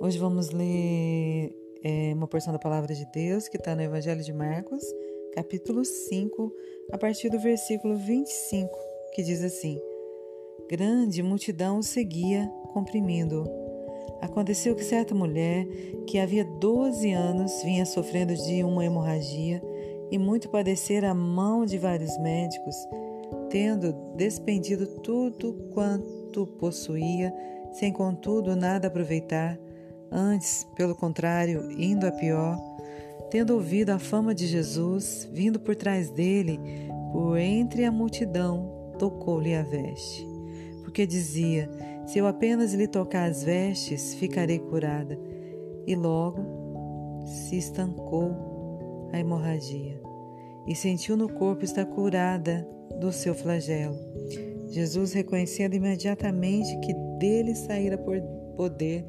Hoje vamos ler é, uma porção da palavra de Deus que está no Evangelho de Marcos, capítulo 5, a partir do versículo 25, que diz assim: Grande multidão o seguia, comprimindo-o. Aconteceu que certa mulher, que havia 12 anos, vinha sofrendo de uma hemorragia e muito padecer a mão de vários médicos, tendo despendido tudo quanto possuía, sem contudo nada aproveitar, antes, pelo contrário, indo a pior, tendo ouvido a fama de Jesus, vindo por trás dele, por entre a multidão, tocou-lhe a veste. Porque dizia: Se eu apenas lhe tocar as vestes, ficarei curada. E logo se estancou a hemorragia e sentiu no corpo estar curada do seu flagelo. Jesus, reconhecendo imediatamente que dele saíra por poder,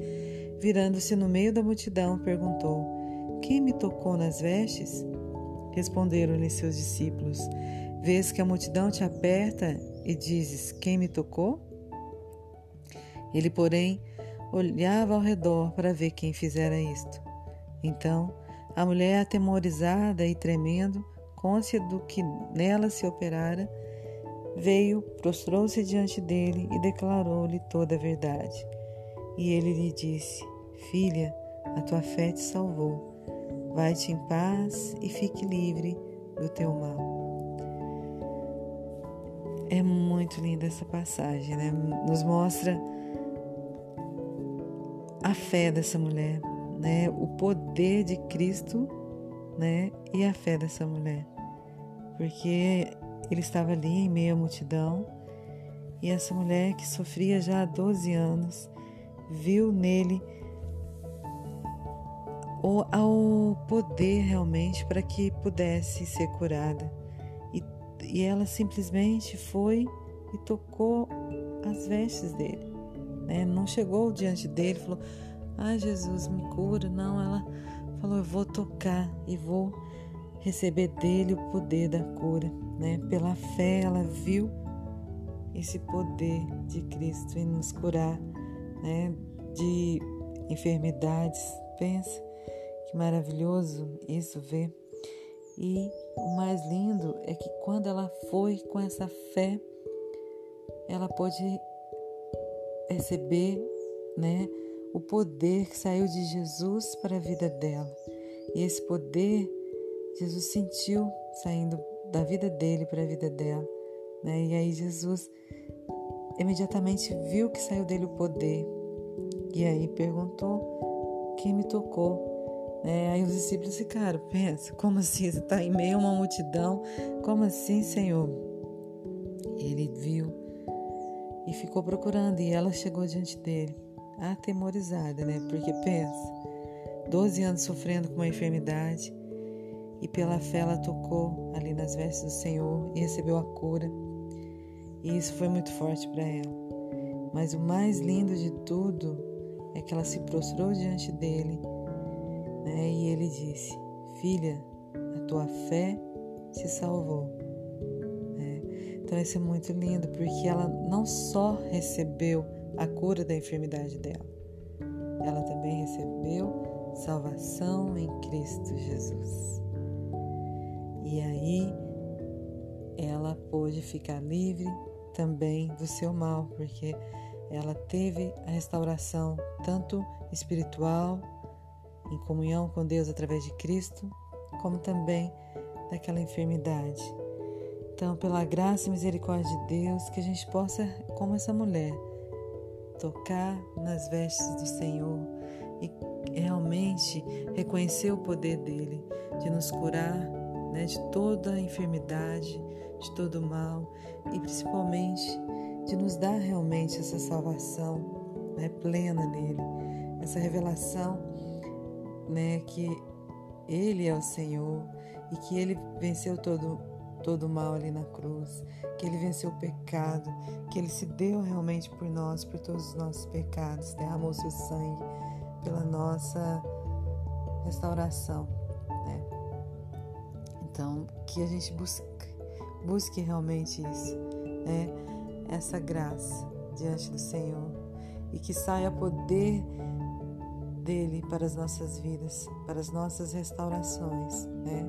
virando-se no meio da multidão, perguntou: Quem me tocou nas vestes? Responderam-lhe seus discípulos: Vês que a multidão te aperta e dizes: Quem me tocou? Ele, porém, olhava ao redor para ver quem fizera isto. Então, a mulher, atemorizada e tremendo, consciente do que nela se operara, veio, prostrou-se diante dele e declarou-lhe toda a verdade. E ele lhe disse: Filha, a tua fé te salvou. Vai-te em paz e fique livre do teu mal. É muito linda essa passagem, né? Nos mostra a fé dessa mulher, né? O poder de Cristo né? E a fé dessa mulher. Porque ele estava ali em meio à multidão e essa mulher que sofria já há 12 anos viu nele o, ao poder realmente para que pudesse ser curada. E, e ela simplesmente foi e tocou as vestes dele. Né? Não chegou diante dele e falou: Ah, Jesus, me cura. Não, ela falou: Eu vou tocar e vou receber dele o poder da cura. Né? Pela fé, ela viu esse poder de Cristo em nos curar né? de enfermidades. Pensa que maravilhoso isso ver. E o mais lindo é que quando ela foi com essa fé, ela pôde receber, né, o poder que saiu de Jesus para a vida dela. E esse poder Jesus sentiu saindo da vida dele para a vida dela. Né? E aí Jesus imediatamente viu que saiu dele o poder. E aí perguntou quem me tocou. Né? Aí os discípulos ficaram, pensa, como assim? Você está em meio a uma multidão? Como assim, Senhor? Ele viu e ficou procurando, e ela chegou diante dele atemorizada, né? Porque pensa, 12 anos sofrendo com uma enfermidade e pela fé ela tocou ali nas vestes do Senhor e recebeu a cura. E isso foi muito forte para ela. Mas o mais lindo de tudo é que ela se prostrou diante dele né? e ele disse: Filha, a tua fé te salvou. É. Então isso é muito lindo porque ela não só recebeu a cura da enfermidade dela. Ela também recebeu salvação em Cristo Jesus. E aí ela pôde ficar livre também do seu mal, porque ela teve a restauração tanto espiritual, em comunhão com Deus através de Cristo, como também daquela enfermidade. Então, pela graça e misericórdia de Deus, que a gente possa, como essa mulher, tocar nas vestes do Senhor e realmente reconhecer o poder dele de nos curar né, de toda enfermidade, de todo mal e principalmente de nos dar realmente essa salvação né, plena nele, essa revelação né, que ele é o Senhor e que ele venceu todo todo mal ali na cruz, que ele venceu o pecado, que ele se deu realmente por nós, por todos os nossos pecados, derramou seu sangue pela nossa restauração, né? Então, que a gente busque, busque realmente isso, né? Essa graça diante do Senhor e que saia poder dele para as nossas vidas, para as nossas restaurações, né?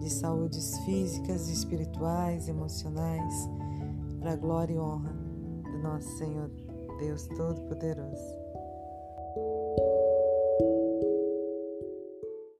De saúdes físicas, espirituais, emocionais, para a glória e honra do nosso Senhor Deus Todo-Poderoso.